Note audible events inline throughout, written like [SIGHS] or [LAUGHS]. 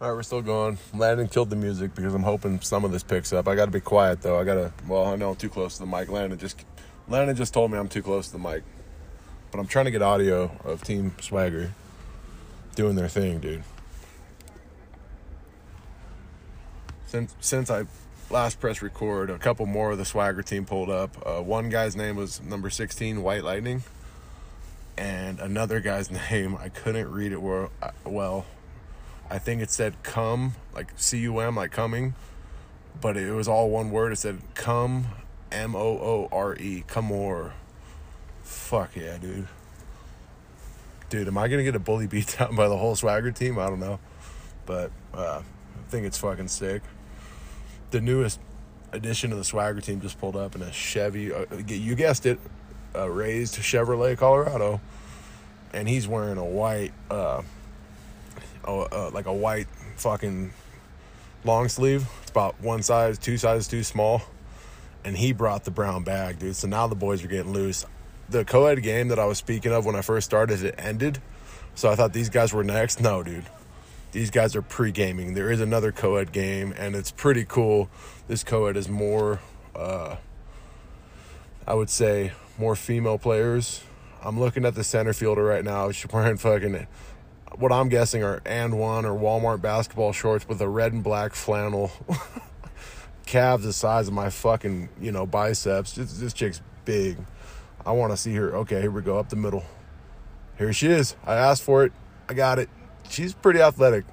All right, we're still going. Landon killed the music because I'm hoping some of this picks up. I got to be quiet though. I gotta. Well, I know I'm too close to the mic. Landon just, Landon just told me I'm too close to the mic, but I'm trying to get audio of Team Swagger doing their thing, dude. Since since I last pressed record, a couple more of the Swagger team pulled up. Uh, one guy's name was number 16, White Lightning, and another guy's [LAUGHS] name I couldn't read it well. I think it said come, like C U M, like coming, but it was all one word. It said come, M O O R E, come more. Fuck yeah, dude. Dude, am I gonna get a bully beat [LAUGHS] down by the whole swagger team? I don't know, but uh, I think it's fucking sick. The newest addition to the swagger team just pulled up in a Chevy. Uh, you guessed it, a raised Chevrolet Colorado, and he's wearing a white. Uh, a, like a white fucking long sleeve. It's about one size, two sizes too small. And he brought the brown bag, dude. So now the boys are getting loose. The co ed game that I was speaking of when I first started, it ended. So I thought these guys were next. No, dude. These guys are pre gaming. There is another co ed game, and it's pretty cool. This co ed is more, uh, I would say, more female players. I'm looking at the center fielder right now. She's wearing fucking what I'm guessing are AND1 or Walmart basketball shorts with a red and black flannel. [LAUGHS] Calves the size of my fucking, you know, biceps. This, this chick's big. I want to see her. Okay, here we go up the middle. Here she is. I asked for it. I got it. She's pretty athletic.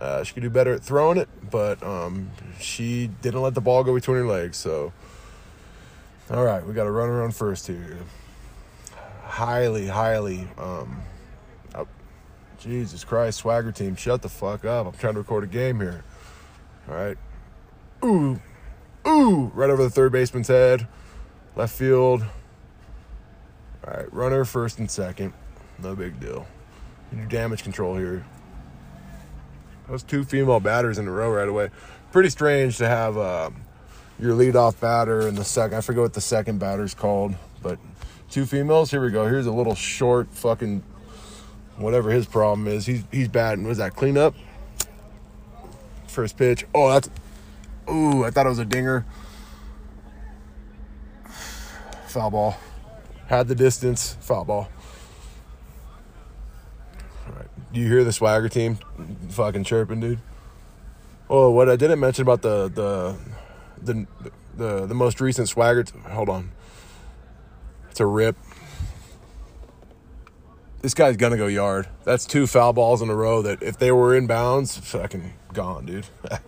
Uh, she could do better at throwing it, but um, she didn't let the ball go between her legs. So, all right, we got to run around first here. Highly, highly um, Jesus Christ, swagger team, shut the fuck up. I'm trying to record a game here. All right. Ooh, ooh, right over the third baseman's head. Left field. All right, runner first and second. No big deal. You do damage control here. Those two female batters in a row right away. Pretty strange to have uh, your leadoff batter and the second. I forget what the second batter's called, but two females. Here we go. Here's a little short fucking whatever his problem is. He's he's batting. Was that cleanup? First pitch. Oh, that's. Ooh, I thought it was a dinger. Foul ball. Had the distance. Foul ball. All right. Do you hear the swagger team fucking chirping, dude? Oh, what I didn't mention about the the the the, the most recent swagger. T- hold on. It's a rip this guy's gonna go yard. That's two foul balls in a row that if they were in bounds, fucking gone, dude. [LAUGHS]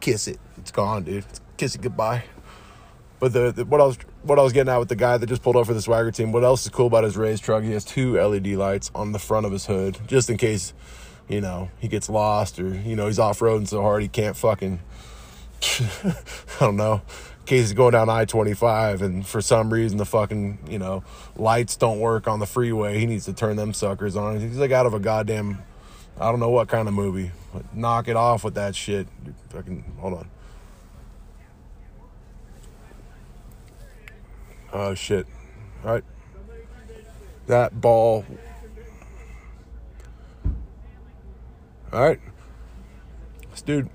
Kiss it. It's gone, dude. Kiss it goodbye. But the, the, what I was what I was getting at with the guy that just pulled over for the swagger team. What else is cool about his raised truck? He has two LED lights on the front of his hood, just in case, you know, he gets lost or you know he's off roading so hard he can't fucking. [LAUGHS] I don't know case he's going down I 25 and for some reason the fucking, you know, lights don't work on the freeway. He needs to turn them suckers on. He's like out of a goddamn, I don't know what kind of movie. Knock it off with that shit. Fucking, hold on. Oh, shit. All right. That ball. All right. This dude,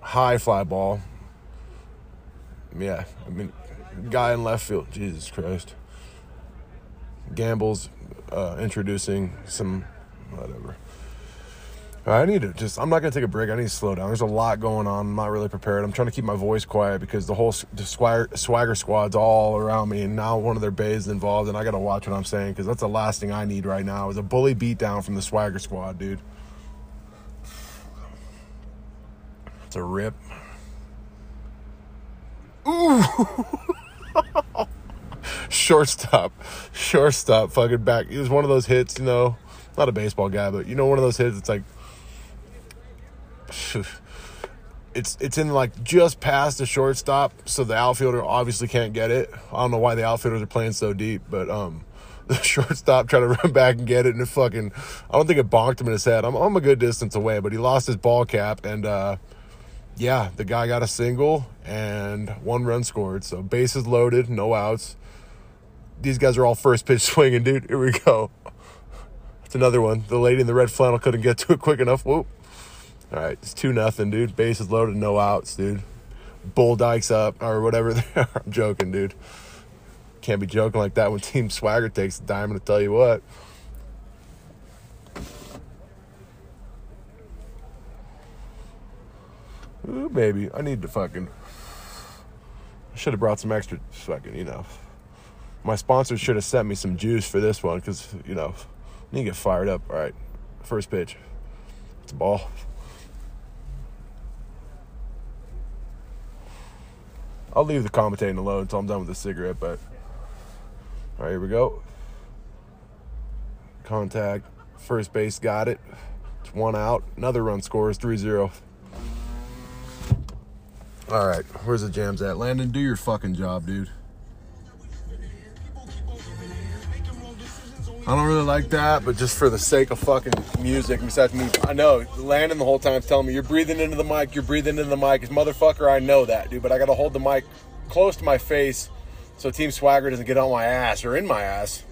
high fly ball yeah, I mean, guy in left field, Jesus Christ. Gambles uh, introducing some whatever. I need to just, I'm not going to take a break. I need to slow down. There's a lot going on. I'm not really prepared. I'm trying to keep my voice quiet because the whole the swagger, swagger squad's all around me. And now one of their bays involved. And I got to watch what I'm saying because that's the last thing I need right now is a bully beatdown from the swagger squad, dude. It's a rip. Ooh. [LAUGHS] Shortstop. Shortstop fucking back. It was one of those hits, you know. Not a baseball guy, but you know one of those hits it's like [SIGHS] it's it's in like just past the shortstop, so the outfielder obviously can't get it. I don't know why the outfielders are playing so deep, but um [LAUGHS] the shortstop trying to run back and get it and it fucking I don't think it bonked him in his head. I'm I'm a good distance away, but he lost his ball cap and uh yeah, the guy got a single and one run scored. So bases loaded, no outs. These guys are all first pitch [LAUGHS] swinging, dude. Here we go. It's another one. The lady in the red flannel couldn't get to it quick enough. Whoop. All right, it's two nothing, dude. Bases loaded, no outs, dude. Bull dykes up or whatever [LAUGHS] they are. I'm joking, dude. Can't be joking like that when Team Swagger takes the diamond. To tell you what. Ooh, baby, I need to fucking. I should have brought some extra fucking, you know. My sponsors should have sent me some juice for this one because, you know, to get fired up. All right, first pitch. It's a ball. I'll leave the commentating alone until I'm done with the cigarette, but. All right, here we go. Contact. First base got it. It's one out. Another run scores 3 0. All right, where's the jams at? Landon, do your fucking job, dude. I don't really like that, but just for the sake of fucking music, besides me, I know Landon the whole time is telling me you're breathing into the mic, you're breathing into the mic. It's motherfucker, I know that, dude, but I gotta hold the mic close to my face so Team Swagger doesn't get on my ass or in my ass.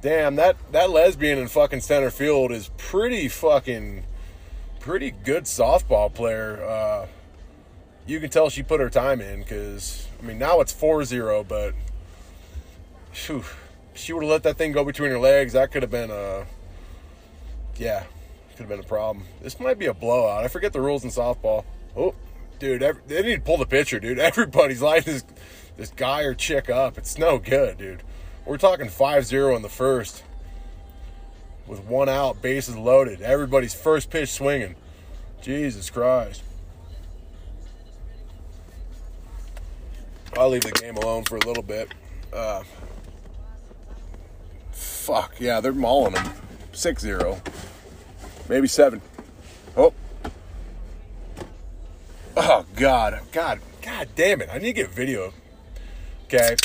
Damn, that that lesbian in fucking center field is pretty fucking pretty good softball player. Uh, you can tell she put her time in because I mean now it's 4-0, but whew, she would have let that thing go between her legs. That could have been a yeah, could have been a problem. This might be a blowout. I forget the rules in softball. Oh, dude, every, they need to pull the pitcher, dude. [LAUGHS] Everybody's lighting this this guy or chick up. It's no good, dude. We're talking 5-0 in the first with one out, bases loaded. Everybody's first pitch swinging. Jesus Christ. I'll leave the game alone for a little bit. Uh, fuck, yeah, they're mauling them. 6 0. Maybe 7. Oh. Oh, God. God. God damn it. I need to get video. Okay.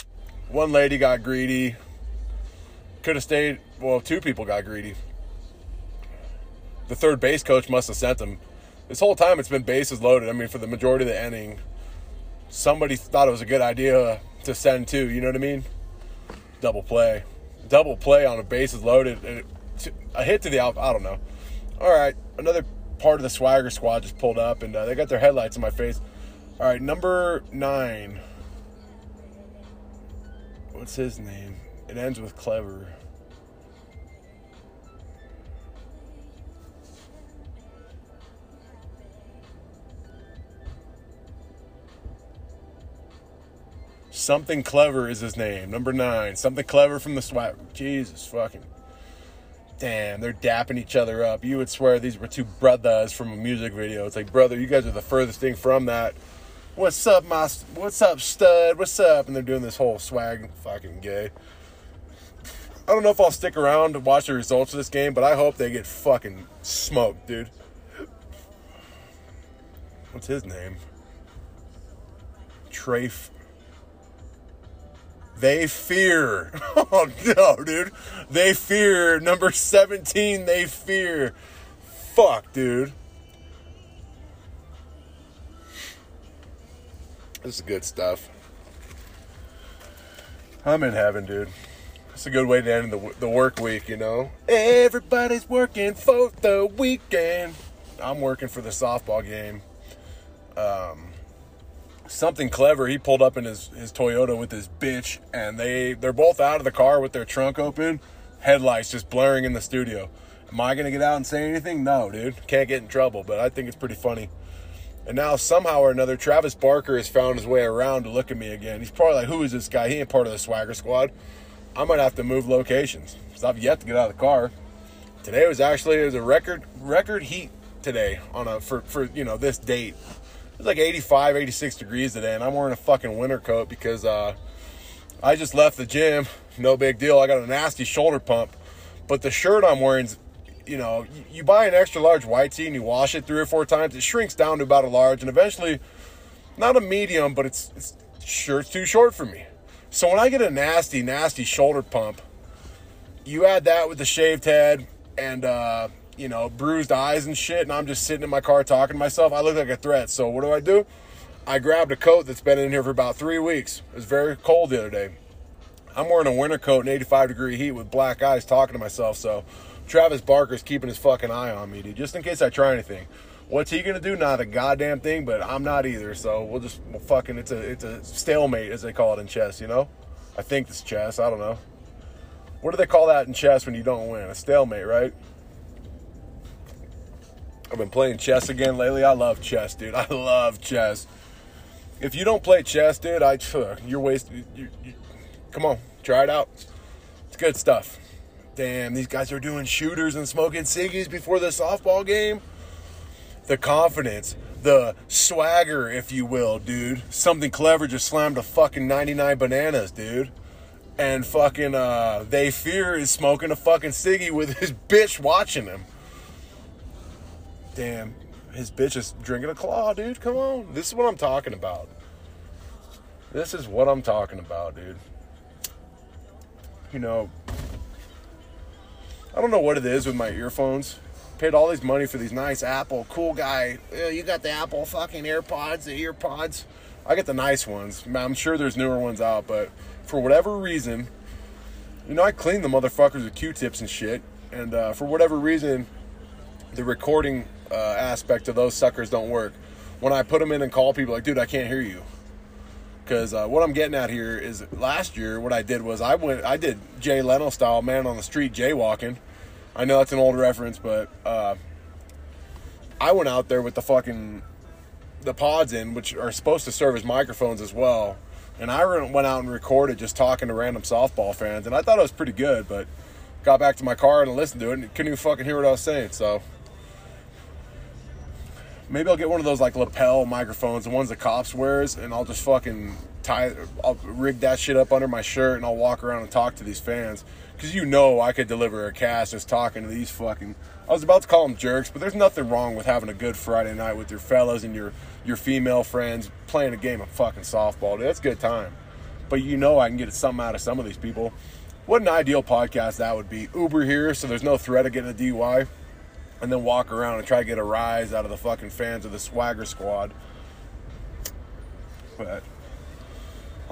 One lady got greedy. Could have stayed. Well, two people got greedy. The third base coach must have sent them. This whole time it's been bases loaded. I mean, for the majority of the inning, somebody thought it was a good idea to send two. You know what I mean? Double play, double play on a bases loaded, it, a hit to the out. I don't know. All right, another part of the Swagger squad just pulled up, and uh, they got their headlights in my face. All right, number nine. What's his name? It ends with clever. Something clever is his name. Number nine. Something clever from the swag. Jesus fucking. Damn, they're dapping each other up. You would swear these were two brothers from a music video. It's like, brother, you guys are the furthest thing from that. What's up, my? What's up, stud? What's up? And they're doing this whole swag, fucking gay. I don't know if I'll stick around to watch the results of this game, but I hope they get fucking smoked, dude. What's his name? Trafe. They fear. [LAUGHS] Oh no, dude. They fear. Number 17, they fear. Fuck, dude. This is good stuff. I'm in heaven, dude. It's a good way to end the, the work week, you know? Everybody's working for the weekend. I'm working for the softball game. Um, something clever. He pulled up in his, his Toyota with his bitch, and they they're both out of the car with their trunk open, headlights just blaring in the studio. Am I gonna get out and say anything? No, dude. Can't get in trouble, but I think it's pretty funny. And now somehow or another, Travis Barker has found his way around to look at me again. He's probably like, "Who is this guy? He ain't part of the Swagger Squad." I might have to move locations because I've yet to get out of the car. Today was actually it was a record record heat today on a for for you know this date. It was like 85, 86 degrees today, and I'm wearing a fucking winter coat because uh, I just left the gym. No big deal. I got a nasty shoulder pump, but the shirt I'm wearing's you know, you buy an extra large white tee and you wash it three or four times, it shrinks down to about a large, and eventually, not a medium, but it's it's it's too short for me. So when I get a nasty, nasty shoulder pump, you add that with the shaved head and uh, you know bruised eyes and shit, and I'm just sitting in my car talking to myself. I look like a threat. So what do I do? I grabbed a coat that's been in here for about three weeks. It was very cold the other day. I'm wearing a winter coat in 85 degree heat with black eyes, talking to myself. So Travis Barker's keeping his fucking eye on me, dude, just in case I try anything. What's he gonna do? Not a goddamn thing. But I'm not either. So we'll just we'll fucking it's a it's a stalemate as they call it in chess. You know, I think it's chess. I don't know. What do they call that in chess when you don't win? A stalemate, right? I've been playing chess again lately. I love chess, dude. [LAUGHS] I love chess. If you don't play chess, dude, I you're wasting. You, you, come on, try it out. It's good stuff. Damn, these guys are doing shooters and smoking ciggies before the softball game. The confidence, the swagger, if you will, dude. Something clever just slammed a fucking 99 bananas, dude. And fucking, uh, they fear is smoking a fucking ciggy with his [LAUGHS] bitch watching him. Damn, his bitch is drinking a claw, dude. Come on. This is what I'm talking about. This is what I'm talking about, dude. You know, I don't know what it is with my earphones. Paid all this money for these nice Apple, cool guy. You got the Apple fucking AirPods, the EarPods. I get the nice ones. I'm sure there's newer ones out, but for whatever reason, you know, I clean the motherfuckers with Q-tips and shit. And uh, for whatever reason, the recording uh, aspect of those suckers don't work. When I put them in and call people, like, dude, I can't hear you. Because uh, what I'm getting at here is last year, what I did was I went, I did Jay Leno style, man on the street jaywalking. I know that's an old reference, but uh, I went out there with the fucking the pods in, which are supposed to serve as microphones as well. And I went out and recorded just talking to random softball fans, and I thought it was pretty good. But got back to my car and listened to it, and couldn't even fucking hear what I was saying. So maybe I'll get one of those like lapel microphones, the ones the cops wears, and I'll just fucking tie, I'll rig that shit up under my shirt, and I'll walk around and talk to these fans. Cause you know I could deliver a cast just talking to these fucking. I was about to call them jerks, but there's nothing wrong with having a good Friday night with your fellas and your your female friends playing a game of fucking softball. Dude, that's a good time. But you know I can get something out of some of these people. What an ideal podcast that would be. Uber here, so there's no threat of getting a DUI and then walk around and try to get a rise out of the fucking fans of the Swagger Squad. But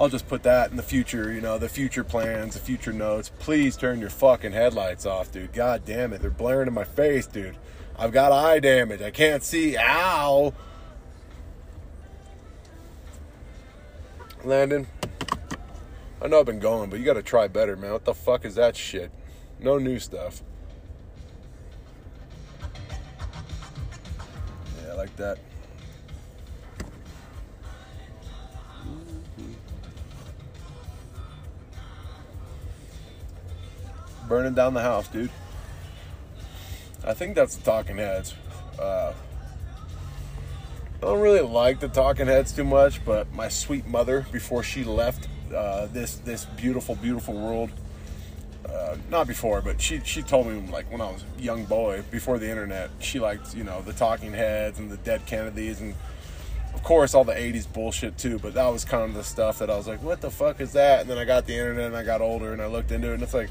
I'll just put that in the future, you know, the future plans, the future notes. Please turn your fucking headlights off, dude. God damn it. They're blaring in my face, dude. I've got eye damage. I can't see. Ow. Landon, I know I've been going, but you got to try better, man. What the fuck is that shit? No new stuff. Like that. Burning down the house, dude. I think that's the Talking Heads. Uh, I don't really like the Talking Heads too much, but my sweet mother, before she left uh, this this beautiful, beautiful world, uh, not before, but she she told me like when I was a young boy before the internet, she liked you know the Talking Heads and the Dead Kennedys and of course all the '80s bullshit too. But that was kind of the stuff that I was like, what the fuck is that? And then I got the internet and I got older and I looked into it and it's like.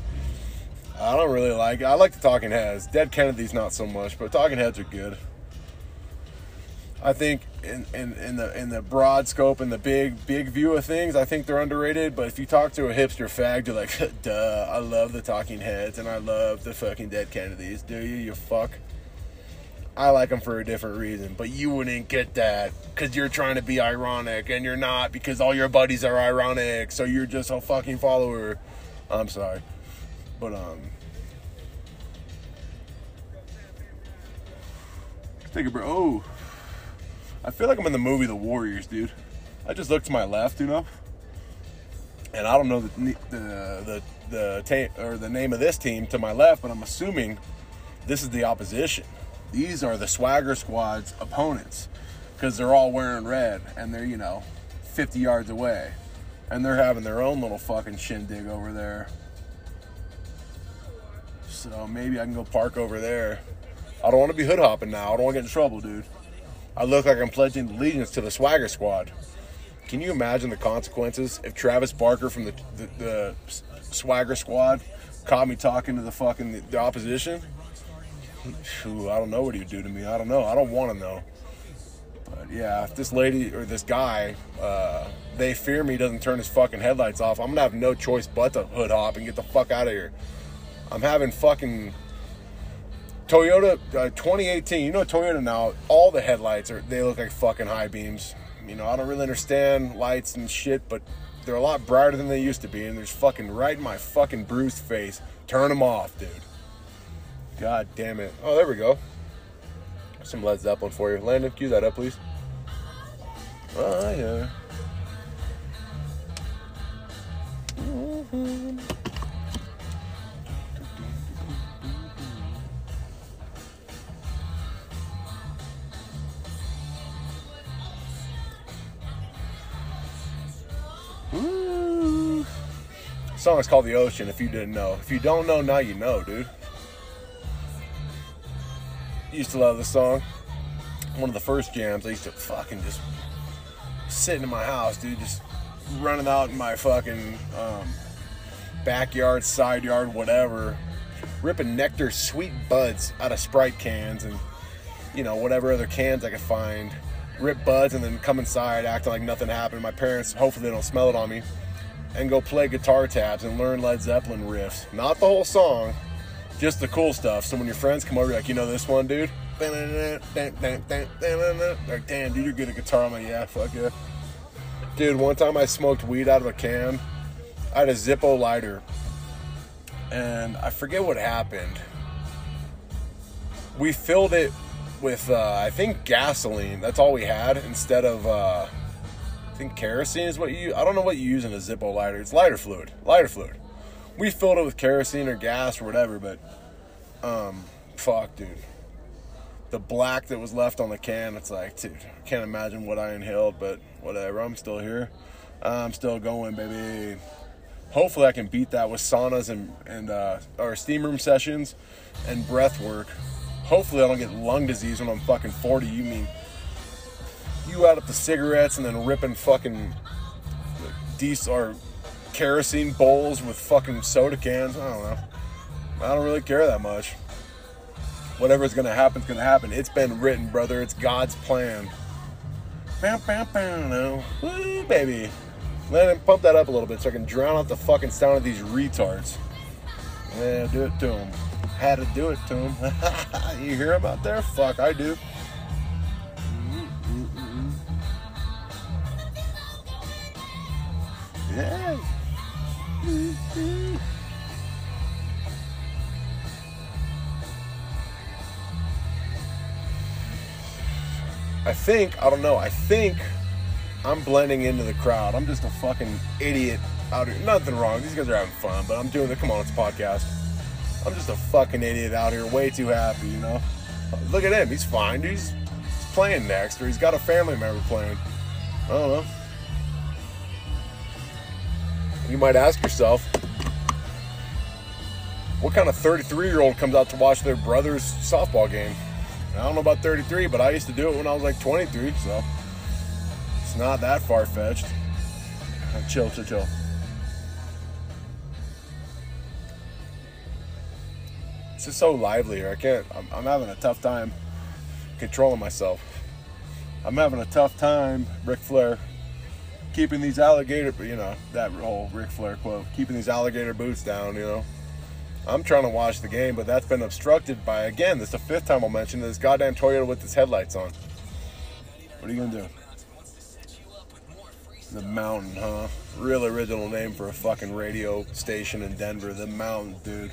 I don't really like it. I like the Talking Heads. Dead Kennedys not so much, but Talking Heads are good. I think in, in, in the in the broad scope and the big big view of things, I think they're underrated. But if you talk to a hipster fag, you're like, [LAUGHS] duh, I love the Talking Heads and I love the fucking Dead Kennedys. Do you? You fuck. I like them for a different reason, but you wouldn't get that because you're trying to be ironic and you're not because all your buddies are ironic, so you're just a fucking follower. I'm sorry, but um. Take a break. Oh. I feel like I'm in the movie The Warriors, dude. I just look to my left, you know, and I don't know the the the the ta- or the name of this team to my left, but I'm assuming this is the opposition. These are the Swagger Squad's opponents because they're all wearing red and they're you know 50 yards away, and they're having their own little fucking shindig over there. So maybe I can go park over there. I don't want to be hood hopping now. I don't want to get in trouble, dude. I look like I'm pledging allegiance to the Swagger Squad. Can you imagine the consequences if Travis Barker from the, the, the Swagger Squad caught me talking to the fucking the, the opposition? Ooh, I don't know what he'd do to me. I don't know. I don't want to know. But yeah, if this lady or this guy, uh, they fear me, doesn't turn his fucking headlights off, I'm gonna have no choice but to hood hop and get the fuck out of here. I'm having fucking Toyota uh, 2018. You know Toyota now. All the headlights are they look like fucking high beams. You know I don't really understand lights and shit, but they're a lot brighter than they used to be, and there's fucking right in my fucking bruised face. Turn them off, dude. God damn it. Oh, there we go. Some Led Zeppelin for you. Landon, cue that up, please. Oh, yeah. Song is called The Ocean if you didn't know. If you don't know, now you know, dude. Used to love this song. One of the first jams, I used to fucking just sitting in my house, dude, just running out in my fucking um, backyard, side yard, whatever, ripping nectar sweet buds out of Sprite cans and, you know, whatever other cans I could find. Rip buds and then come inside acting like nothing happened. My parents, hopefully, they don't smell it on me. And go play guitar tabs and learn Led Zeppelin riffs. Not the whole song, just the cool stuff. So when your friends come over, you're like, you know this one, dude? Like, damn, dude, you're good at guitar. I'm like, yeah, fuck yeah. Dude, one time I smoked weed out of a can. I had a Zippo lighter. And I forget what happened. We filled it with, uh, I think, gasoline. That's all we had instead of, uh, I think kerosene is what you I don't know what you use in a Zippo lighter. It's lighter fluid. Lighter fluid. We filled it with kerosene or gas or whatever, but, um, fuck, dude the black that was left on the can, it's like, dude, I can't imagine what I inhaled, but whatever. I'm still here. I'm still going, baby. Hopefully, I can beat that with saunas and and uh, or steam room sessions and breath work. Hopefully, I don't get lung disease when I'm fucking 40. You mean you out of the cigarettes and then ripping fucking diesel or kerosene bowls with fucking soda cans? I don't know. I don't really care that much whatever's gonna happen is gonna happen. It's been written, brother. It's God's plan. Bam, bam, bam, no. Woo, baby. Let him pump that up a little bit so I can drown out the fucking sound of these retards. Yeah, do it to him. Had to do it to him. [LAUGHS] you hear about there? Fuck, I do. I think, I don't know, I think I'm blending into the crowd. I'm just a fucking idiot out here. Nothing wrong. These guys are having fun, but I'm doing the come on, it's a podcast. I'm just a fucking idiot out here, way too happy, you know? Look at him. He's fine. He's, he's playing next, or he's got a family member playing. I don't know. You might ask yourself, what kind of 33 year old comes out to watch their brother's softball game? I don't know about 33, but I used to do it when I was like 23, so it's not that far fetched. [LAUGHS] Chill, chill, chill. It's just so lively here. I can't, I'm, I'm having a tough time controlling myself. I'm having a tough time, Ric Flair, keeping these alligator, you know, that whole Ric Flair quote, keeping these alligator boots down, you know. I'm trying to watch the game, but that's been obstructed by, again, this is the fifth time I'll mention this goddamn Toyota with its headlights on. What are you going to do? The Mountain, huh? Real original name for a fucking radio station in Denver. The Mountain, dude.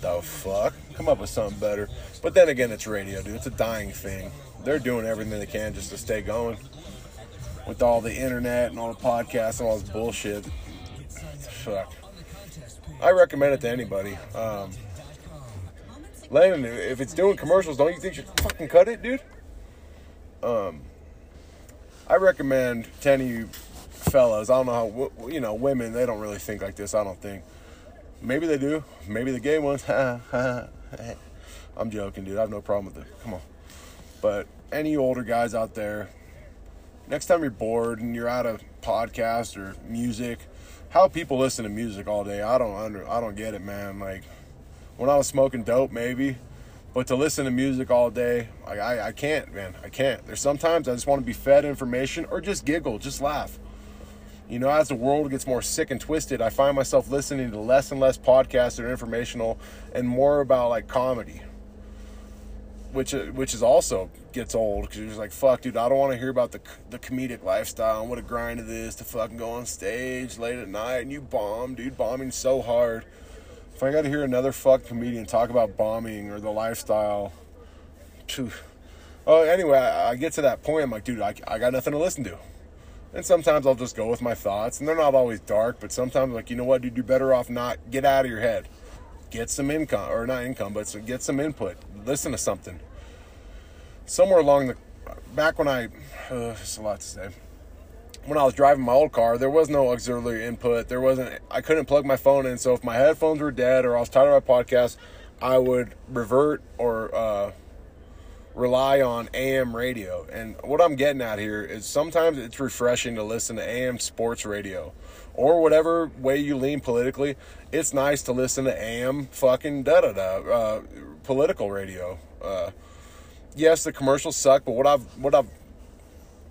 The fuck? Come up with something better. But then again, it's radio, dude. It's a dying thing. They're doing everything they can just to stay going. With all the internet and all the podcasts and all this bullshit. Fuck. I recommend it to anybody. Um, Landon, if it's doing commercials, don't you think you should fucking cut it, dude? Um, I recommend to any fellas. I don't know how you know women. They don't really think like this. I don't think. Maybe they do. Maybe the gay ones. [LAUGHS] I'm joking, dude. I have no problem with it. Come on. But any older guys out there, next time you're bored and you're out of podcast or music, how people listen to music all day. I don't under I don't get it, man. Like when I was smoking dope, maybe, but to listen to music all day, I, I, I can't, man. I can't. There's sometimes I just want to be fed information or just giggle, just laugh. You know, as the world gets more sick and twisted, I find myself listening to less and less podcasts that are informational and more about like comedy. Which uh, which is also gets old because you're like fuck, dude. I don't want to hear about the the comedic lifestyle and what a grind it is to fucking go on stage late at night and you bomb, dude. Bombing so hard. If I got to hear another fuck comedian talk about bombing or the lifestyle, oh, anyway, I, I get to that point. I'm like, dude, I, I got nothing to listen to. And sometimes I'll just go with my thoughts, and they're not always dark, but sometimes, like, you know what, dude, you're better off not get out of your head. Get some income, or not income, but so get some input. Listen to something. Somewhere along the, back when I, uh, it's a lot to say. When I was driving my old car, there was no auxiliary input. There wasn't, I couldn't plug my phone in. So if my headphones were dead or I was tired of my podcast, I would revert or, uh, rely on AM radio. And what I'm getting at here is sometimes it's refreshing to listen to AM sports radio or whatever way you lean politically. It's nice to listen to AM fucking da da da political radio. Uh, yes, the commercials suck, but what I've what I've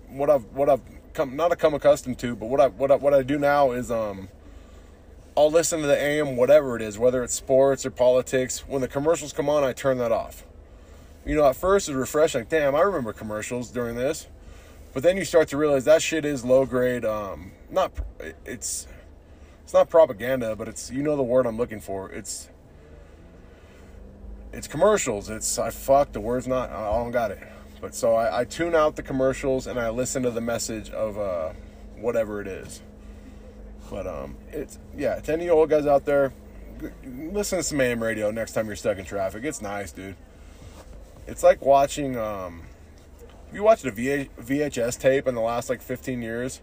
what I've what I've come not come accustomed to, but what I what I, what I do now is um. I'll listen to the AM, whatever it is, whether it's sports or politics. When the commercials come on, I turn that off you know, at first it's refreshing. Like, damn, I remember commercials during this. But then you start to realize that shit is low grade. Um, not it's it's not propaganda, but it's you know the word I'm looking for. It's it's commercials. It's I fuck the word's not I don't got it. But so I, I tune out the commercials and I listen to the message of uh, whatever it is. But um, it's yeah. To any old guys out there, listen to some AM radio next time you're stuck in traffic. It's nice, dude. It's like watching. Um, if you watched a VHS tape in the last like 15 years,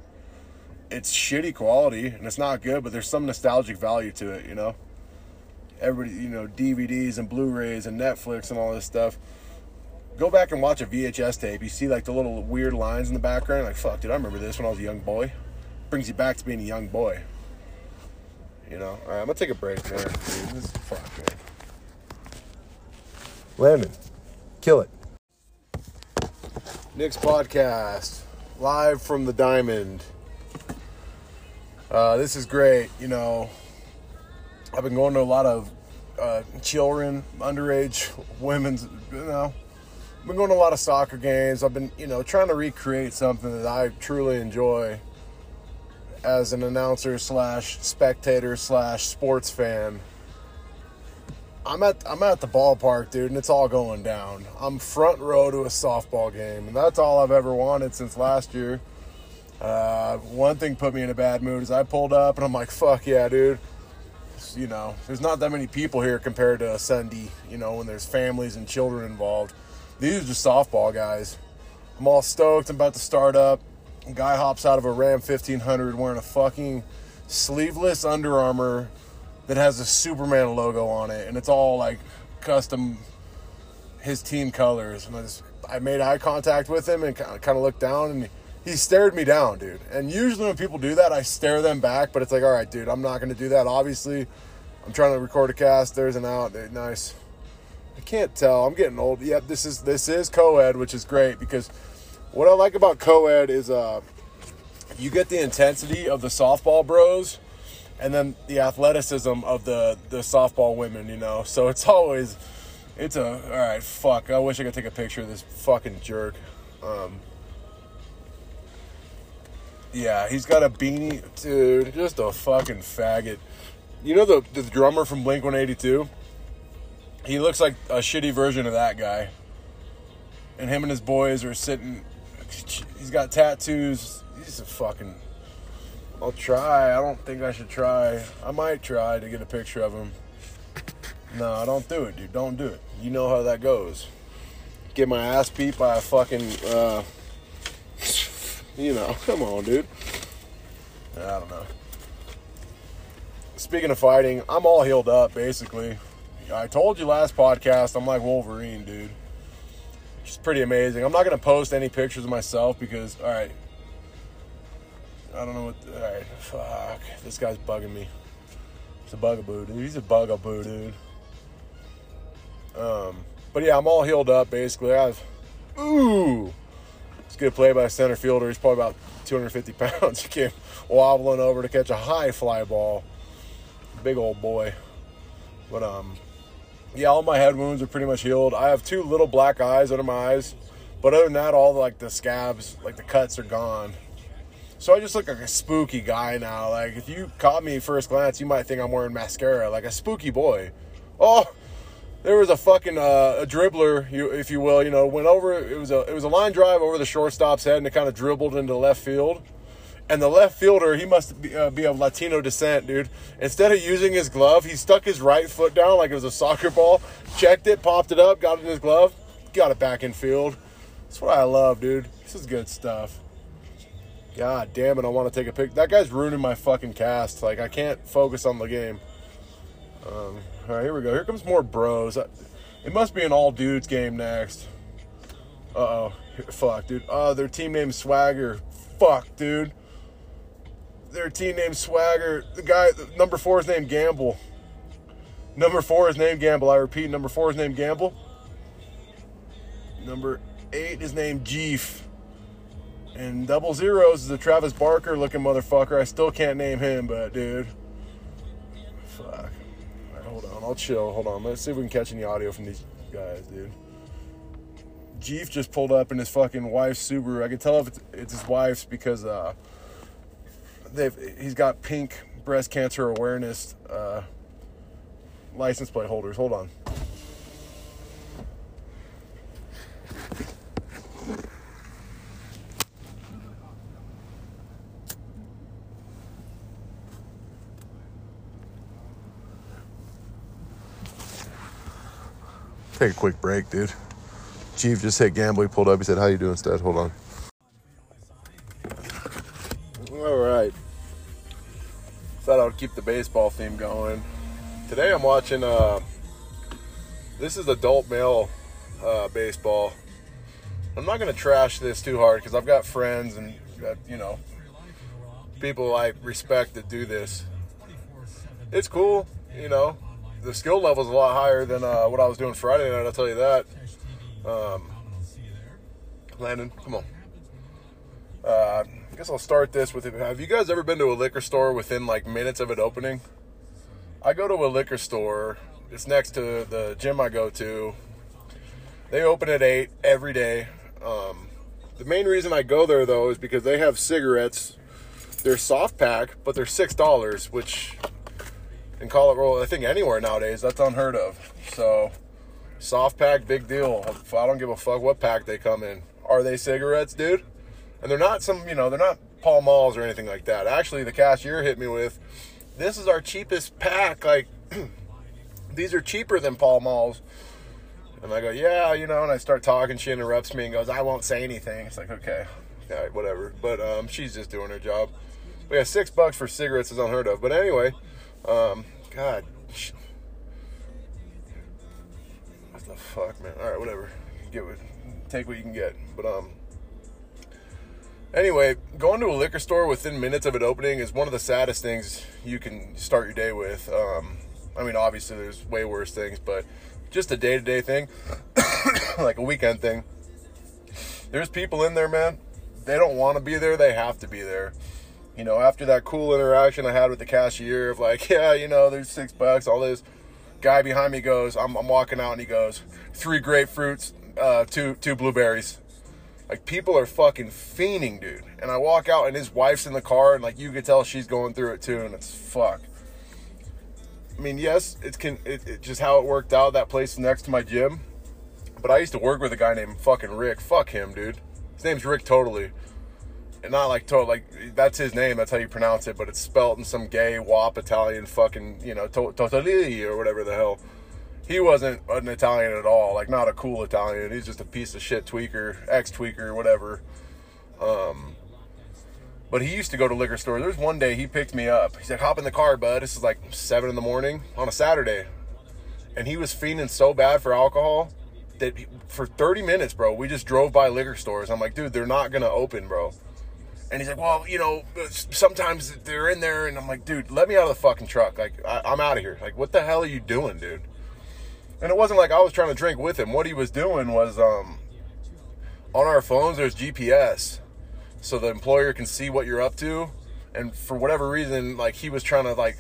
it's shitty quality and it's not good, but there's some nostalgic value to it, you know. Everybody, you know, DVDs and Blu-rays and Netflix and all this stuff. Go back and watch a VHS tape. You see like the little weird lines in the background. Like, fuck, dude, I remember this when I was a young boy. Brings you back to being a young boy. You know. All right, I'm gonna take a break. Dude, this is fuck, man. Landon. Kill it. Nick's podcast, live from the Diamond. Uh, this is great. You know, I've been going to a lot of uh, children, underage women's, you know, I've been going to a lot of soccer games. I've been, you know, trying to recreate something that I truly enjoy as an announcer slash spectator slash sports fan. I'm at I'm at the ballpark, dude, and it's all going down. I'm front row to a softball game, and that's all I've ever wanted since last year. Uh, one thing put me in a bad mood is I pulled up and I'm like, "Fuck yeah, dude!" You know, there's not that many people here compared to Sunday. You know, when there's families and children involved. These are just softball guys. I'm all stoked. I'm about to start up. A guy hops out of a Ram 1500 wearing a fucking sleeveless Under Armour that has a Superman logo on it, and it's all like custom his team colors. And I just I made eye contact with him and kind of looked down, and he stared me down, dude. And usually when people do that, I stare them back, but it's like, all right, dude, I'm not gonna do that. Obviously, I'm trying to record a cast. There's an out. Nice. I can't tell. I'm getting old. Yep, this is this is co-ed, which is great because what I like about co-ed is uh, you get the intensity of the softball bros and then the athleticism of the the softball women, you know. So it's always it's a all right. Fuck, I wish I could take a picture of this fucking jerk. Um, yeah, he's got a beanie, dude. Just a fucking faggot. You know the the drummer from Blink One Eighty Two. He looks like a shitty version of that guy. And him and his boys are sitting. He's got tattoos. He's a fucking I'll try. I don't think I should try. I might try to get a picture of him. No, don't do it, dude. Don't do it. You know how that goes. Get my ass beat by a fucking, uh, you know, come on, dude. I don't know. Speaking of fighting, I'm all healed up, basically. I told you last podcast, I'm like Wolverine, dude. It's pretty amazing. I'm not going to post any pictures of myself because, all right, I don't know what. All right, fuck. This guy's bugging me. He's a bugaboo, dude. He's a bugaboo, dude. Um, but yeah, I'm all healed up basically. I've ooh, it's a good play by a center fielder. He's probably about 250 [LAUGHS] pounds. He came wobbling over to catch a high fly ball. Big old boy. But um, yeah, all my head wounds are pretty much healed. I have two little black eyes under my eyes, but other than that, all like the scabs, like the cuts are gone. So I just look like a spooky guy now. Like if you caught me first glance, you might think I'm wearing mascara, like a spooky boy. Oh, there was a fucking uh, a dribbler, you, if you will. You know, went over. It was a it was a line drive over the shortstop's head, and it kind of dribbled into left field. And the left fielder, he must be, uh, be of Latino descent, dude. Instead of using his glove, he stuck his right foot down like it was a soccer ball, checked it, popped it up, got it in his glove, got it back in field. That's what I love, dude. This is good stuff. God damn it, I want to take a pic. That guy's ruining my fucking cast. Like, I can't focus on the game. Um, all right, here we go. Here comes more bros. It must be an all dudes game next. Uh oh. Fuck, dude. Oh, their team name Swagger. Fuck, dude their team named Swagger. The guy, number four is named Gamble. Number four is named Gamble. I repeat, number four is named Gamble. Number eight is named Jeef. And double zeros is a Travis Barker looking motherfucker. I still can't name him, but dude. Fuck. Hold on. I'll chill. Hold on. Let's see if we can catch any audio from these guys, dude. Jeef just pulled up in his fucking wife's Subaru. I can tell if it's, it's his wife's because uh, they've he's got pink breast cancer awareness uh, license plate holders. Hold on. Take a quick break, dude. Chief just hit Gamble. He pulled up. He said, "How you doing, Stud?" Hold on. All right. Thought I would keep the baseball theme going. Today I'm watching. Uh, this is adult male uh, baseball. I'm not gonna trash this too hard because I've got friends and got, you know people I respect that do this. It's cool, you know. The skill level is a lot higher than uh, what I was doing Friday night. I'll tell you that. Um, Landon, come on. Uh, I guess I'll start this with it. Have you guys ever been to a liquor store within like minutes of it opening? I go to a liquor store. It's next to the gym I go to. They open at eight every day. Um, the main reason I go there though is because they have cigarettes. They're soft pack, but they're six dollars, which in Colorado, I think anywhere nowadays, that's unheard of. So, soft pack, big deal. I don't give a fuck what pack they come in. Are they cigarettes, dude? and they're not some, you know, they're not Pall Malls or anything like that. Actually, the cashier hit me with, "This is our cheapest pack. Like, [CLEARS THROAT] these are cheaper than Pall Malls." And I go, "Yeah, you know." And I start talking. She interrupts me and goes, "I won't say anything." It's like, okay, all right, whatever. But um, she's just doing her job. But yeah, six bucks for cigarettes is unheard of. But anyway, um, God, what the fuck, man? All right, whatever. Get what, take what you can get. But um. Anyway, going to a liquor store within minutes of it opening is one of the saddest things you can start your day with. Um, I mean, obviously, there's way worse things, but just a day to day thing, [COUGHS] like a weekend thing. There's people in there, man. They don't want to be there, they have to be there. You know, after that cool interaction I had with the cashier of like, [LAUGHS] yeah, you know, there's six bucks, all this. Guy behind me goes, I'm, I'm walking out and he goes, three grapefruits, uh, two two blueberries. Like people are fucking fiending, dude. And I walk out and his wife's in the car and like you could tell she's going through it too, and it's fuck. I mean, yes, it's can it, it just how it worked out. That place next to my gym, but I used to work with a guy named fucking Rick. Fuck him, dude. His name's Rick Totally, not like total like that's his name. That's how you pronounce it, but it's spelt in some gay wop Italian fucking you know to- totally or whatever the hell he wasn't an Italian at all, like not a cool Italian. He's just a piece of shit tweaker, ex tweaker, whatever. Um, but he used to go to liquor stores. There's one day he picked me up. He said, "Hop in the car, bud." This is like seven in the morning on a Saturday, and he was fiending so bad for alcohol that for 30 minutes, bro, we just drove by liquor stores. I'm like, dude, they're not gonna open, bro. And he's like, well, you know, sometimes they're in there, and I'm like, dude, let me out of the fucking truck. Like, I, I'm out of here. Like, what the hell are you doing, dude? and it wasn't like I was trying to drink with him. What he was doing was um, on our phones there's GPS, so the employer can see what you're up to. And for whatever reason, like he was trying to like,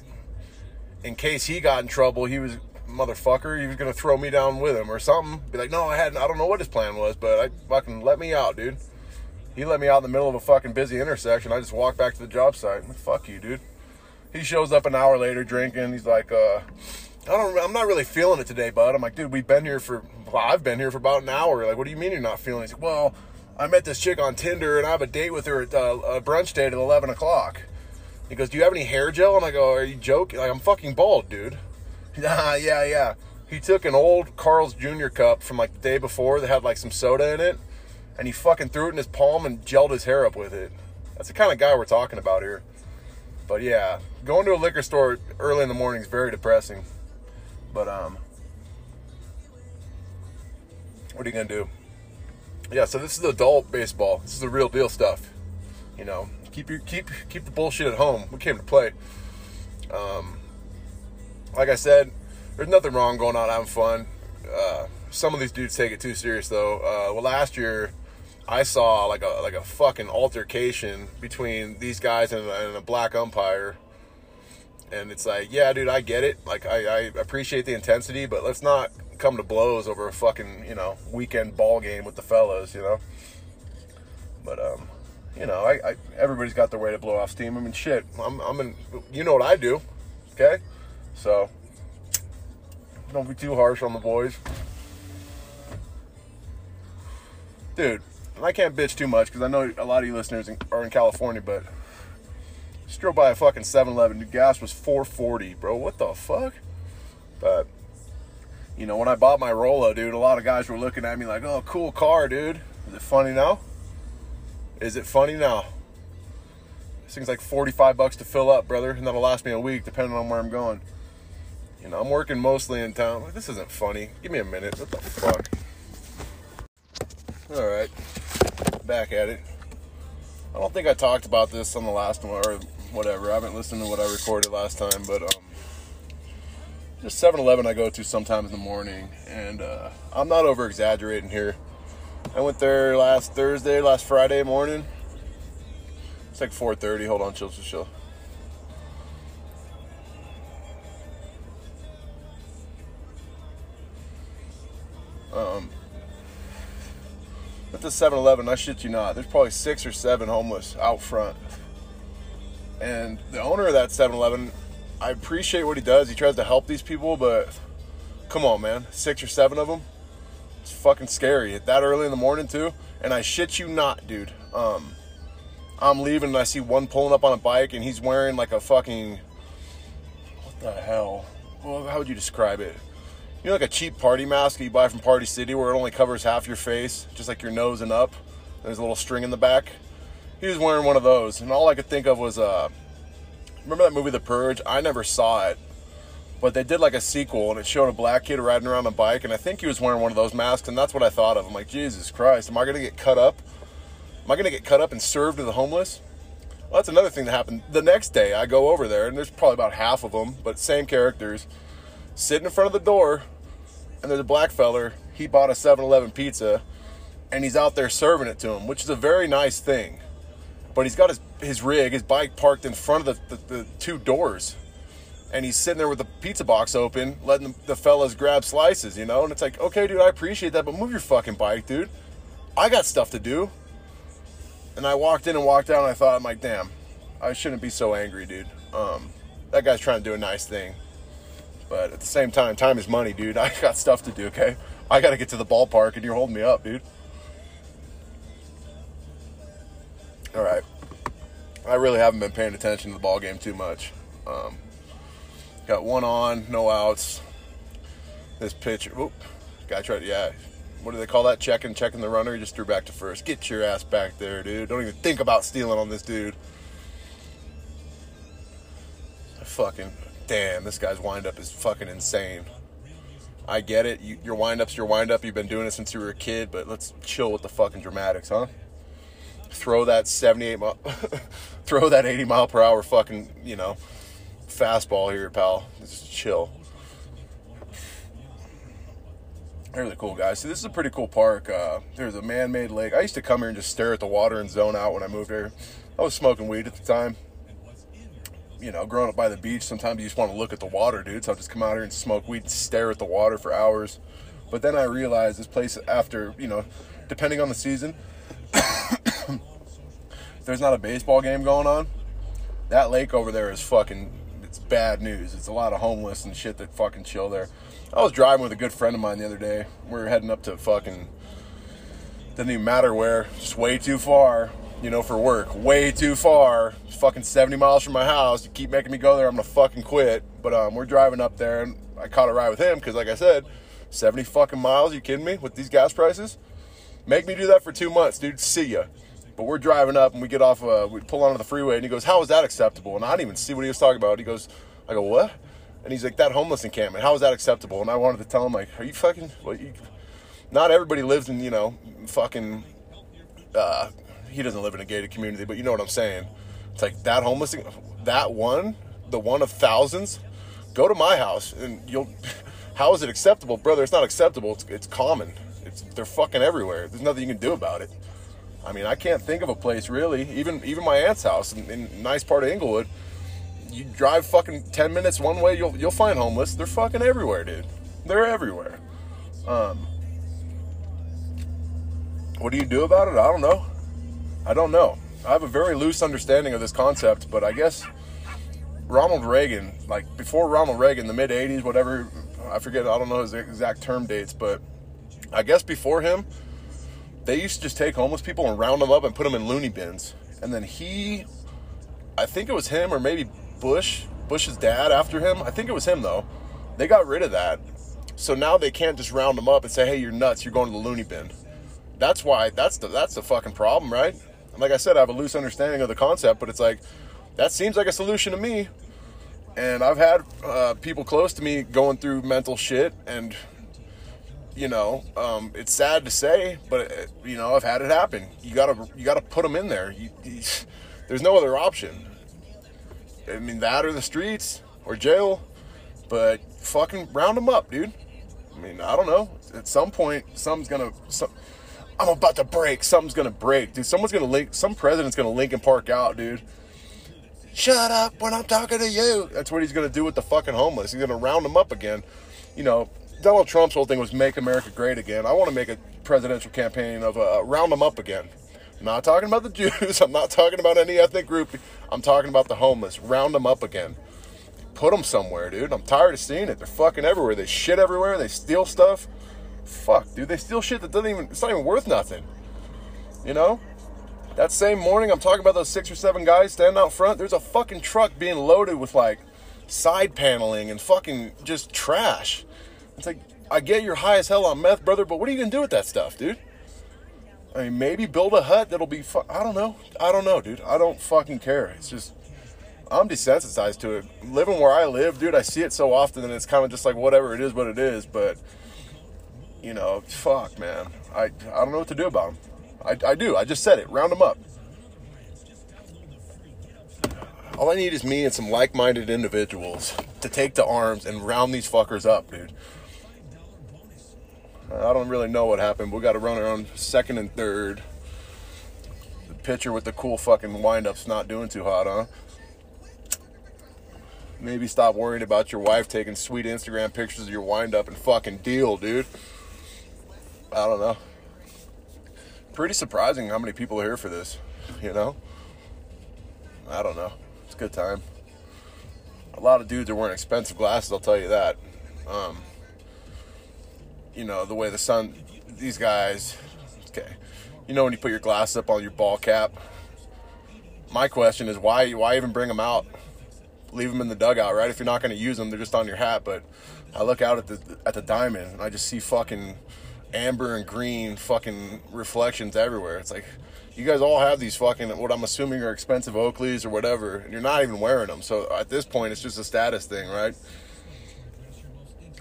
in case he got in trouble, he was motherfucker. He was gonna throw me down with him or something. Be like, no, I hadn't. I don't know what his plan was, but I fucking let me out, dude. He let me out in the middle of a fucking busy intersection. I just walked back to the job site. I'm like, Fuck you, dude. He shows up an hour later drinking. He's like, uh, I don't. I'm not really feeling it today, bud. I'm like, dude, we've been here for. Well, I've been here for about an hour. Like, what do you mean you're not feeling? He's like, well, I met this chick on Tinder and I have a date with her at uh, a brunch date at 11 o'clock. He goes, do you have any hair gel? And I go, are you joking? Like, I'm fucking bald, dude. [LAUGHS] Nah, yeah, yeah. He took an old Carl's Jr. cup from like the day before that had like some soda in it, and he fucking threw it in his palm and gelled his hair up with it. That's the kind of guy we're talking about here. But yeah, going to a liquor store early in the morning is very depressing. But um, what are you gonna do? Yeah, so this is adult baseball. This is the real deal stuff. You know, keep your keep keep the bullshit at home. We came to play. Um, like I said, there's nothing wrong going out having fun. Uh, some of these dudes take it too serious though. Uh, well, last year I saw like a like a fucking altercation between these guys and, and a black umpire, and it's like, yeah, dude, I get it. Like I, I appreciate the intensity, but let's not come to blows over a fucking you know weekend ball game with the fellas, you know. But um, you know, I, I everybody's got their way to blow off steam. I mean, shit, I'm I'm in. You know what I do, okay? So don't be too harsh on the boys. Dude, I can't bitch too much because I know a lot of you listeners are in California, but just drove by a fucking 7 Eleven. Gas was 440, bro. What the fuck? But, you know, when I bought my Rolo, dude, a lot of guys were looking at me like, oh, cool car, dude. Is it funny now? Is it funny now? This thing's like 45 bucks to fill up, brother, and that'll last me a week depending on where I'm going. You know, I'm working mostly in town. Like, this isn't funny. Give me a minute. What the fuck? All right, back at it. I don't think I talked about this on the last one or whatever. I haven't listened to what I recorded last time, but um, just 7-Eleven I go to sometimes in the morning, and uh, I'm not over exaggerating here. I went there last Thursday, last Friday morning. It's like 4:30. Hold on, chill, chill, chill. Um, at the 7-Eleven, I shit you not, there's probably six or seven homeless out front. And the owner of that 7-Eleven, I appreciate what he does. He tries to help these people, but come on, man, six or seven of them. It's fucking scary. At that early in the morning too. And I shit you not, dude. Um, I'm leaving and I see one pulling up on a bike and he's wearing like a fucking what the hell? Well, how would you describe it? You know, like a cheap party mask you buy from Party City where it only covers half your face, just like your nose and up. There's a little string in the back. He was wearing one of those, and all I could think of was, uh, remember that movie The Purge? I never saw it, but they did like a sequel, and it showed a black kid riding around a bike, and I think he was wearing one of those masks, and that's what I thought of. I'm like, Jesus Christ, am I gonna get cut up? Am I gonna get cut up and served to the homeless? Well, that's another thing that happened. The next day, I go over there, and there's probably about half of them, but same characters, sitting in front of the door, and there's a black feller. He bought a 7-Eleven pizza, and he's out there serving it to him, which is a very nice thing. But he's got his his rig, his bike parked in front of the, the, the two doors, and he's sitting there with the pizza box open, letting the, the fellas grab slices, you know. And it's like, okay, dude, I appreciate that, but move your fucking bike, dude. I got stuff to do. And I walked in and walked out, and I thought, I'm like, damn, I shouldn't be so angry, dude. Um, that guy's trying to do a nice thing. But at the same time, time is money, dude. [LAUGHS] I got stuff to do, okay? I got to get to the ballpark, and you're holding me up, dude. All right. I really haven't been paying attention to the ball game too much. Um, got one on, no outs. This pitcher, whoop, guy tried, yeah. What do they call that? Checking, checking the runner. He just threw back to first. Get your ass back there, dude. Don't even think about stealing on this dude. I fucking damn, this guy's windup is fucking insane. I get it. You, your windup's your windup. You've been doing it since you were a kid, but let's chill with the fucking dramatics, huh? Throw that 78 mile, [LAUGHS] throw that 80 mile per hour fucking, you know, fastball here, pal. Just chill. Really cool, guys. See, this is a pretty cool park. Uh, there's a man-made lake. I used to come here and just stare at the water and zone out when I moved here. I was smoking weed at the time. You know, growing up by the beach, sometimes you just want to look at the water, dude. So I'll just come out here and smoke weed, stare at the water for hours. But then I realized this place, after, you know, depending on the season, [COUGHS] there's not a baseball game going on, that lake over there is fucking, it's bad news. It's a lot of homeless and shit that fucking chill there. I was driving with a good friend of mine the other day. We were heading up to fucking, doesn't even matter where, just way too far you know, for work. Way too far. fucking 70 miles from my house. You keep making me go there, I'm gonna fucking quit. But um, we're driving up there, and I caught a ride with him because, like I said, 70 fucking miles. You kidding me? With these gas prices, make me do that for two months, dude. See ya. But we're driving up, and we get off. Uh, we pull onto the freeway, and he goes, "How is that acceptable?" And I didn't even see what he was talking about. He goes, "I go what?" And he's like, "That homeless encampment. How is that acceptable?" And I wanted to tell him, like, "Are you fucking? What, you, not everybody lives in, you know, fucking." Uh, he doesn't live in a gated community, but you know what I'm saying. It's like that homeless, that one, the one of thousands. Go to my house and you'll. [LAUGHS] How is it acceptable, brother? It's not acceptable. It's, it's common. It's they're fucking everywhere. There's nothing you can do about it. I mean, I can't think of a place really. Even even my aunt's house in, in nice part of Inglewood. You drive fucking ten minutes one way, you'll you'll find homeless. They're fucking everywhere, dude. They're everywhere. Um, what do you do about it? I don't know. I don't know. I have a very loose understanding of this concept, but I guess Ronald Reagan, like before Ronald Reagan, the mid 80s, whatever, I forget, I don't know his exact term dates, but I guess before him, they used to just take homeless people and round them up and put them in loony bins. And then he, I think it was him or maybe Bush, Bush's dad after him. I think it was him though. They got rid of that. So now they can't just round them up and say, hey, you're nuts, you're going to the loony bin. That's why, that's the, that's the fucking problem, right? And like I said, I have a loose understanding of the concept, but it's like that seems like a solution to me. And I've had uh, people close to me going through mental shit, and you know, um, it's sad to say, but uh, you know, I've had it happen. You gotta you gotta put them in there. You, you, [SIGHS] there's no other option. I mean, that or the streets or jail, but fucking round them up, dude. I mean, I don't know. At some point, something's gonna. Some, I'm about to break. Something's gonna break, dude. Someone's gonna link. Some president's gonna Linkin Park out, dude. Shut up when I'm talking to you. That's what he's gonna do with the fucking homeless. He's gonna round them up again. You know, Donald Trump's whole thing was make America great again. I want to make a presidential campaign of uh, round them up again. I'm not talking about the [LAUGHS] Jews. I'm not talking about any ethnic group. I'm talking about the homeless. Round them up again. Put them somewhere, dude. I'm tired of seeing it. They're fucking everywhere. They shit everywhere. They steal stuff. Fuck, dude, they steal shit that doesn't even, it's not even worth nothing. You know? That same morning, I'm talking about those six or seven guys standing out front. There's a fucking truck being loaded with like side paneling and fucking just trash. It's like, I get you're high as hell on meth, brother, but what are you gonna do with that stuff, dude? I mean, maybe build a hut that'll be. Fu- I don't know. I don't know, dude. I don't fucking care. It's just I'm desensitized to it. Living where I live, dude, I see it so often, and it's kind of just like whatever it is, what it is. But you know, fuck, man. I, I don't know what to do about them. I, I do. I just said it. Round them up. All I need is me and some like minded individuals to take to arms and round these fuckers up, dude. I don't really know what happened. We got to run around second and third. The pitcher with the cool fucking windups not doing too hot, huh? Maybe stop worrying about your wife taking sweet Instagram pictures of your windup and fucking deal, dude. I don't know. Pretty surprising how many people are here for this, you know? I don't know. It's a good time. A lot of dudes are wearing expensive glasses, I'll tell you that. Um, you know, the way the sun, these guys, okay. You know, when you put your glasses up on your ball cap, my question is why, why even bring them out? Leave them in the dugout, right? If you're not going to use them, they're just on your hat. But I look out at the at the diamond and I just see fucking amber and green fucking reflections everywhere. It's like you guys all have these fucking what I'm assuming are expensive Oakleys or whatever, and you're not even wearing them. So at this point, it's just a status thing, right?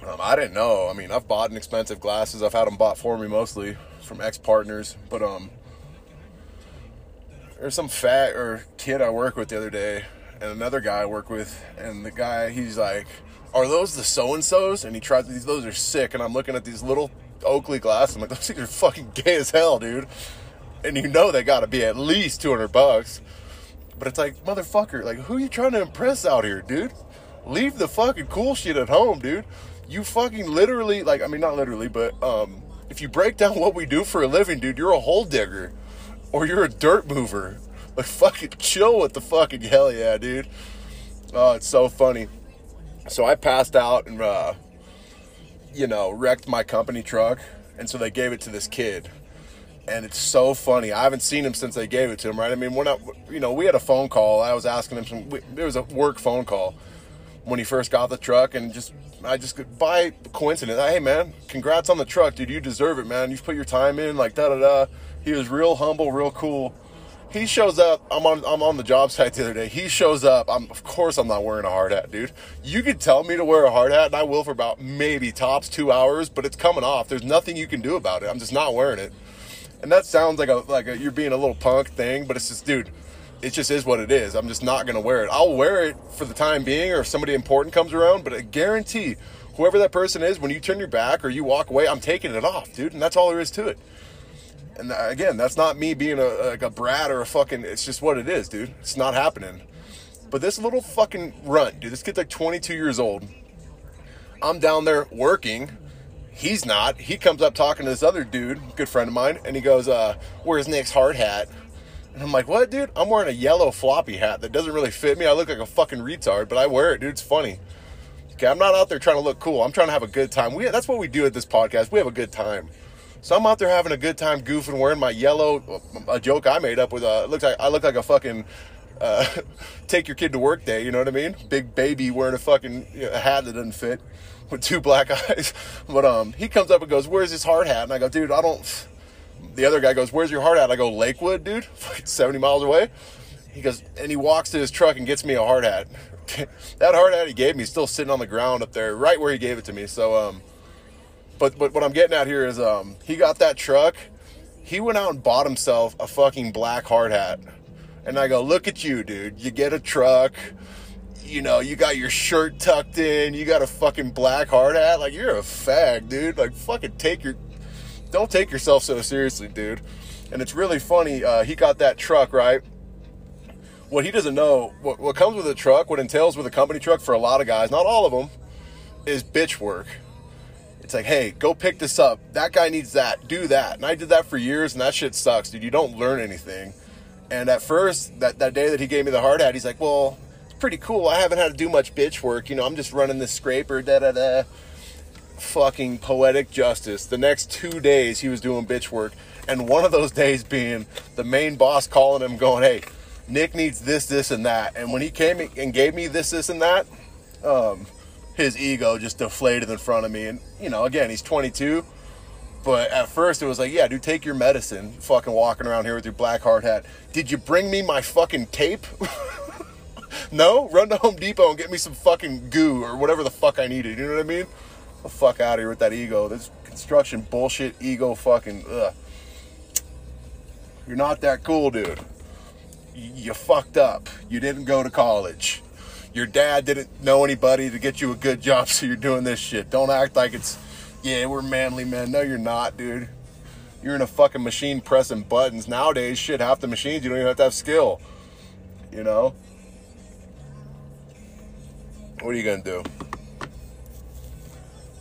Um, I didn't know. I mean, I've bought expensive glasses. I've had them bought for me mostly from ex partners, but um, there's some fat or kid I work with the other day, and another guy I work with, and the guy he's like, "Are those the so and so's?" And he tried these. Those are sick, and I'm looking at these little Oakley glasses. I'm like, [LAUGHS] those things are fucking gay as hell, dude. And you know they got to be at least 200 bucks. But it's like, motherfucker, like who are you trying to impress out here, dude? Leave the fucking cool shit at home, dude. You fucking literally, like, I mean, not literally, but um, if you break down what we do for a living, dude, you're a hole digger or you're a dirt mover. Like, [LAUGHS] fucking chill with the fucking hell yeah, dude. Oh, it's so funny. So I passed out and, uh, you know, wrecked my company truck. And so they gave it to this kid. And it's so funny. I haven't seen him since they gave it to him, right? I mean, we're not, you know, we had a phone call. I was asking him some, it was a work phone call when he first got the truck and just I just by coincidence, hey man, congrats on the truck, dude. You deserve it, man. You've put your time in, like da da da. He was real humble, real cool. He shows up. I'm on. I'm on the job site the other day. He shows up. I'm of course I'm not wearing a hard hat, dude. You could tell me to wear a hard hat, and I will for about maybe tops two hours, but it's coming off. There's nothing you can do about it. I'm just not wearing it. And that sounds like a like a, you're being a little punk thing, but it's just, dude it just is what it is. I'm just not going to wear it. I'll wear it for the time being or if somebody important comes around, but I guarantee whoever that person is, when you turn your back or you walk away, I'm taking it off, dude. And that's all there is to it. And uh, again, that's not me being a, like a brat or a fucking, it's just what it is, dude. It's not happening. But this little fucking runt, dude, this kid's like 22 years old. I'm down there working. He's not. He comes up talking to this other dude, good friend of mine, and he goes, uh, where's Nick's hard hat? And I'm like, what, dude? I'm wearing a yellow floppy hat that doesn't really fit me. I look like a fucking retard, but I wear it, dude. It's funny. Okay, I'm not out there trying to look cool. I'm trying to have a good time. We that's what we do at this podcast. We have a good time. So I'm out there having a good time, goofing, wearing my yellow. A joke I made up with a looks like I look like a fucking uh, [LAUGHS] take your kid to work day. You know what I mean? Big baby wearing a fucking you know, a hat that doesn't fit with two black [LAUGHS] eyes. But um, he comes up and goes, "Where's his hard hat?" And I go, "Dude, I don't." the other guy goes, "Where's your heart at?" I go, "Lakewood, dude, [LAUGHS] seventy miles away." He goes, and he walks to his truck and gets me a hard hat. that hard hat he gave me is still sitting on the ground up there, right where he gave it to me. So, um, but but what I'm getting at here is, um, he got that truck. He went out and bought himself a fucking black hard hat, and I go, "Look at you, dude! You get a truck." You know, you got your shirt tucked in, you got a fucking black hard hat. Like, you're a fag, dude. Like, fucking take your don't take yourself so seriously, dude. And it's really funny. Uh, he got that truck, right? What he doesn't know, what, what comes with a truck, what entails with a company truck for a lot of guys, not all of them, is bitch work. It's like, hey, go pick this up. That guy needs that. Do that. And I did that for years, and that shit sucks, dude. You don't learn anything. And at first, that, that day that he gave me the hard hat, he's like, well, it's pretty cool. I haven't had to do much bitch work. You know, I'm just running this scraper, da da da fucking poetic justice. The next two days he was doing bitch work, and one of those days being the main boss calling him, going, "Hey, Nick needs this, this, and that." And when he came and gave me this, this, and that, um, his ego just deflated in front of me. And you know, again, he's 22. But at first it was like, yeah, dude, take your medicine. Fucking walking around here with your black hard hat. Did you bring me my fucking tape? [LAUGHS] no? Run to Home Depot and get me some fucking goo or whatever the fuck I needed. You know what I mean? the fuck out of here with that ego. This construction bullshit, ego fucking, ugh. You're not that cool, dude. You, fucked up. You didn't go to college. Your dad didn't know anybody to get you a good job, [LAUGHS] so you're doing this shit. Don't act like it's, yeah, we're manly men. No, you're not, dude. You're in a fucking machine pressing buttons. Nowadays, shit, half the machines, you don't even have to have skill. You know? What are you gonna do?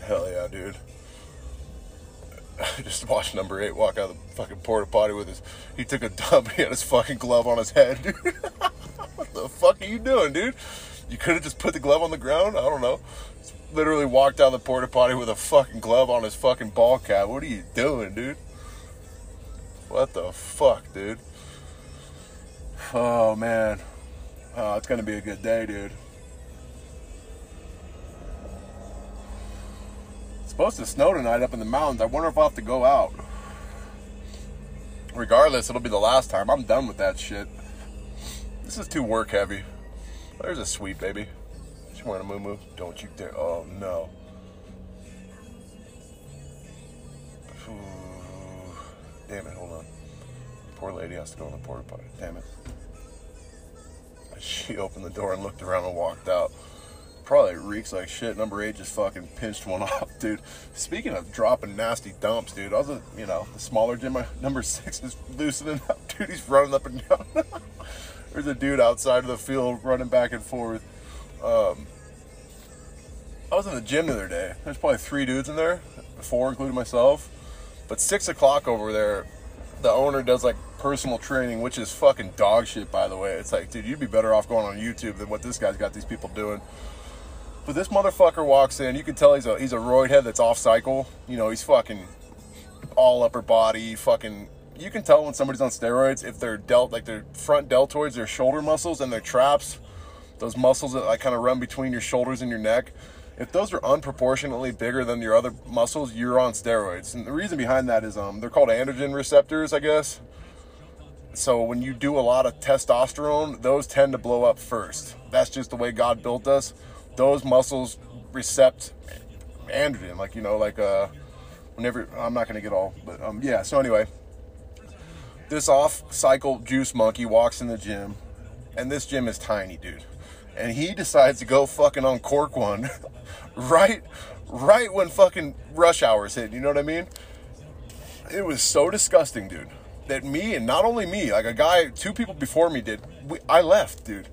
Hell yeah, dude. [LAUGHS] Just watched number eight walk out of the fucking porta potty with his. He took a dump. [LAUGHS] He had his fucking glove on his head, dude. what the fuck are you doing, dude? You could have just put the glove on the ground. I don't know. Just literally walked down the porta potty with a fucking glove on his fucking ball cap. What are you doing, dude? What the fuck, dude? Oh man. Oh, it's gonna be a good day, dude. supposed to snow tonight up in the mountains. I wonder if I'll have to go out. Regardless, it'll be the last time. I'm done with that shit. This is too work heavy. There's a sweet baby. She want a moo moo? Don't you dare. Oh no. Ooh. Damn it, hold on. Poor lady has to go in the porta potty. Damn it. She opened the door and looked around and walked out. Probably reeks like shit. Number eight just fucking pinched one [LAUGHS] off, dude. Speaking of dropping nasty dumps, dude, I was, a, you know, the smaller gym. [LAUGHS] Number six is loosening up, [LAUGHS] dude. He's running up and down. There's a dude outside of the field running back and forth. Um, I was in the gym the other day. There's probably three dudes in there, four including myself. But six o'clock over there, the owner does like personal training, which is fucking dog shit, by the way. It's like, dude, you'd be better off going on YouTube than what this guy's got these people doing. But this motherfucker walks in. You can tell he's a he's a roid head that's off cycle. You know, he's fucking all upper body, fucking. You can tell when somebody's on steroids if they're delt like their front deltoids, their shoulder muscles, and their traps, those muscles that like kind of run between your shoulders and your neck. If those are unproportionately bigger than your other muscles, you're on steroids. And the reason behind that is um, they're called androgen receptors, I guess. So when you do a lot of testosterone, those tend to blow up first. That's just the way God built us. Those muscles recept androgen, like you know, like uh, whenever I'm not gonna get all, but um, yeah. So anyway, this off-cycle juice monkey walks in the gym, and this gym is tiny, dude, and he decides to go fucking on cork one, [LAUGHS] right, right when fucking rush hours hit. You know what I mean? It was so disgusting, dude that me and not only me, like a guy, two people before me did. We, I left, dude.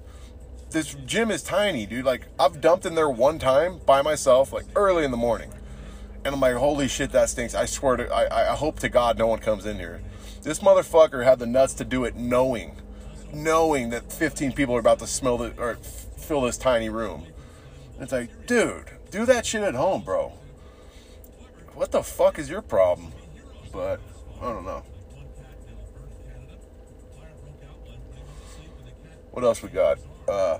This gym is tiny, dude. Like I've dumped in there one time by myself, like early in the morning, and I'm like, holy shit, that stinks. I swear to, I, I hope to God no one comes in here. This motherfucker had the nuts to do it, knowing, knowing that 15 people are about to smell the or fill this tiny room. It's like, dude, do that shit at home, bro. What the fuck is your problem? But I don't know. What else we got? Uh,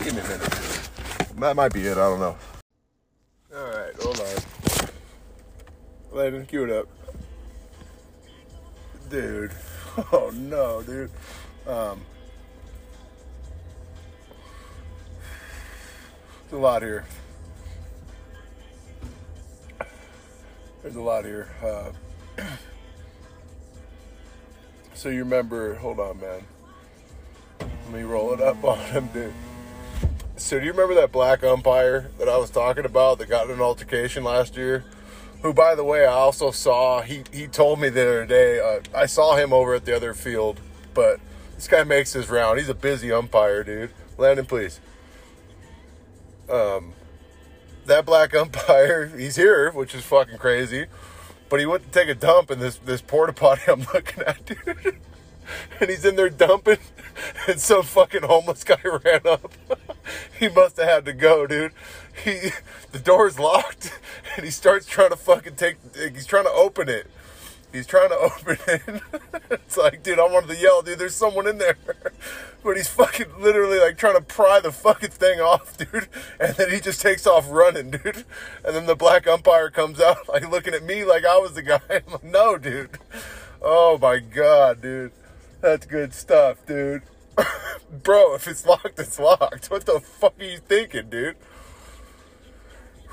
give me a minute. That might be it. I don't know. All right, hold on. Landon, cue it up. Dude. [LAUGHS] Oh no, dude. Um, there's a lot here. There's a lot here. Uh, [CLEARS THROAT] so you remember? Hold on, man. Let me roll it up [LAUGHS] on him, dude. So do you remember that black umpire that I was talking about that got in an altercation last year? Who, by the way, I also saw. He he told me the other day. Uh, I saw him over at the other field, but this guy makes his round. He's a busy umpire, dude. Landon, please. Um, that black [LAUGHS] umpire, he's here, which is fucking crazy. But he went to take a dump in this this porta potty I'm [LAUGHS] looking at, dude. [LAUGHS] and he's in there dumping, [LAUGHS] and some fucking homeless guy [LAUGHS] ran up. he must have had to go, dude. He, the door's locked, and he starts trying to fucking take. He's trying to open it. He's trying to open it. it's like, dude, I wanted to yell, dude. There's someone in there, but he's fucking literally like trying to pry the fucking thing off, dude. And then he just takes off running, dude. And then the black umpire comes out, like looking at me like I was the guy. I'm like, no, dude. Oh my god, dude. That's good stuff, dude. [LAUGHS] Bro, if it's locked, it's locked. What the fuck are you thinking, dude?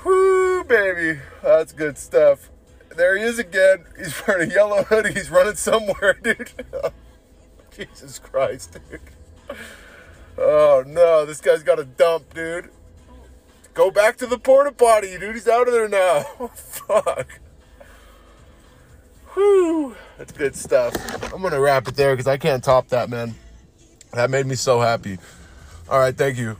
Whoo, baby. That's good stuff. There he is again. He's wearing a yellow hoodie. He's running somewhere, [LAUGHS] dude. Jesus Christ, dude. Oh no, this guy's got a dump, dude. Go back to the porta potty, dude. He's out of there now. [LAUGHS] fuck. Whew, that's good stuff. I'm gonna wrap it there because I can't top that, man. That made me so happy. All right, thank you.